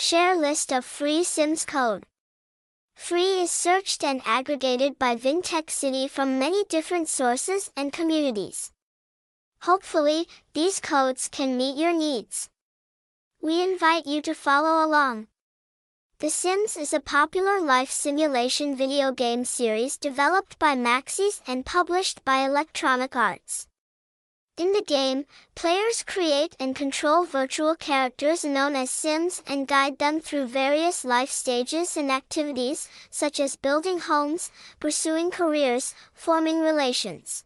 Share list of free Sims code. Free is searched and aggregated by Vintech City from many different sources and communities. Hopefully, these codes can meet your needs. We invite you to follow along. The Sims is a popular life simulation video game series developed by Maxis and published by Electronic Arts. In the game, players create and control virtual characters known as Sims and guide them through various life stages and activities, such as building homes, pursuing careers, forming relations.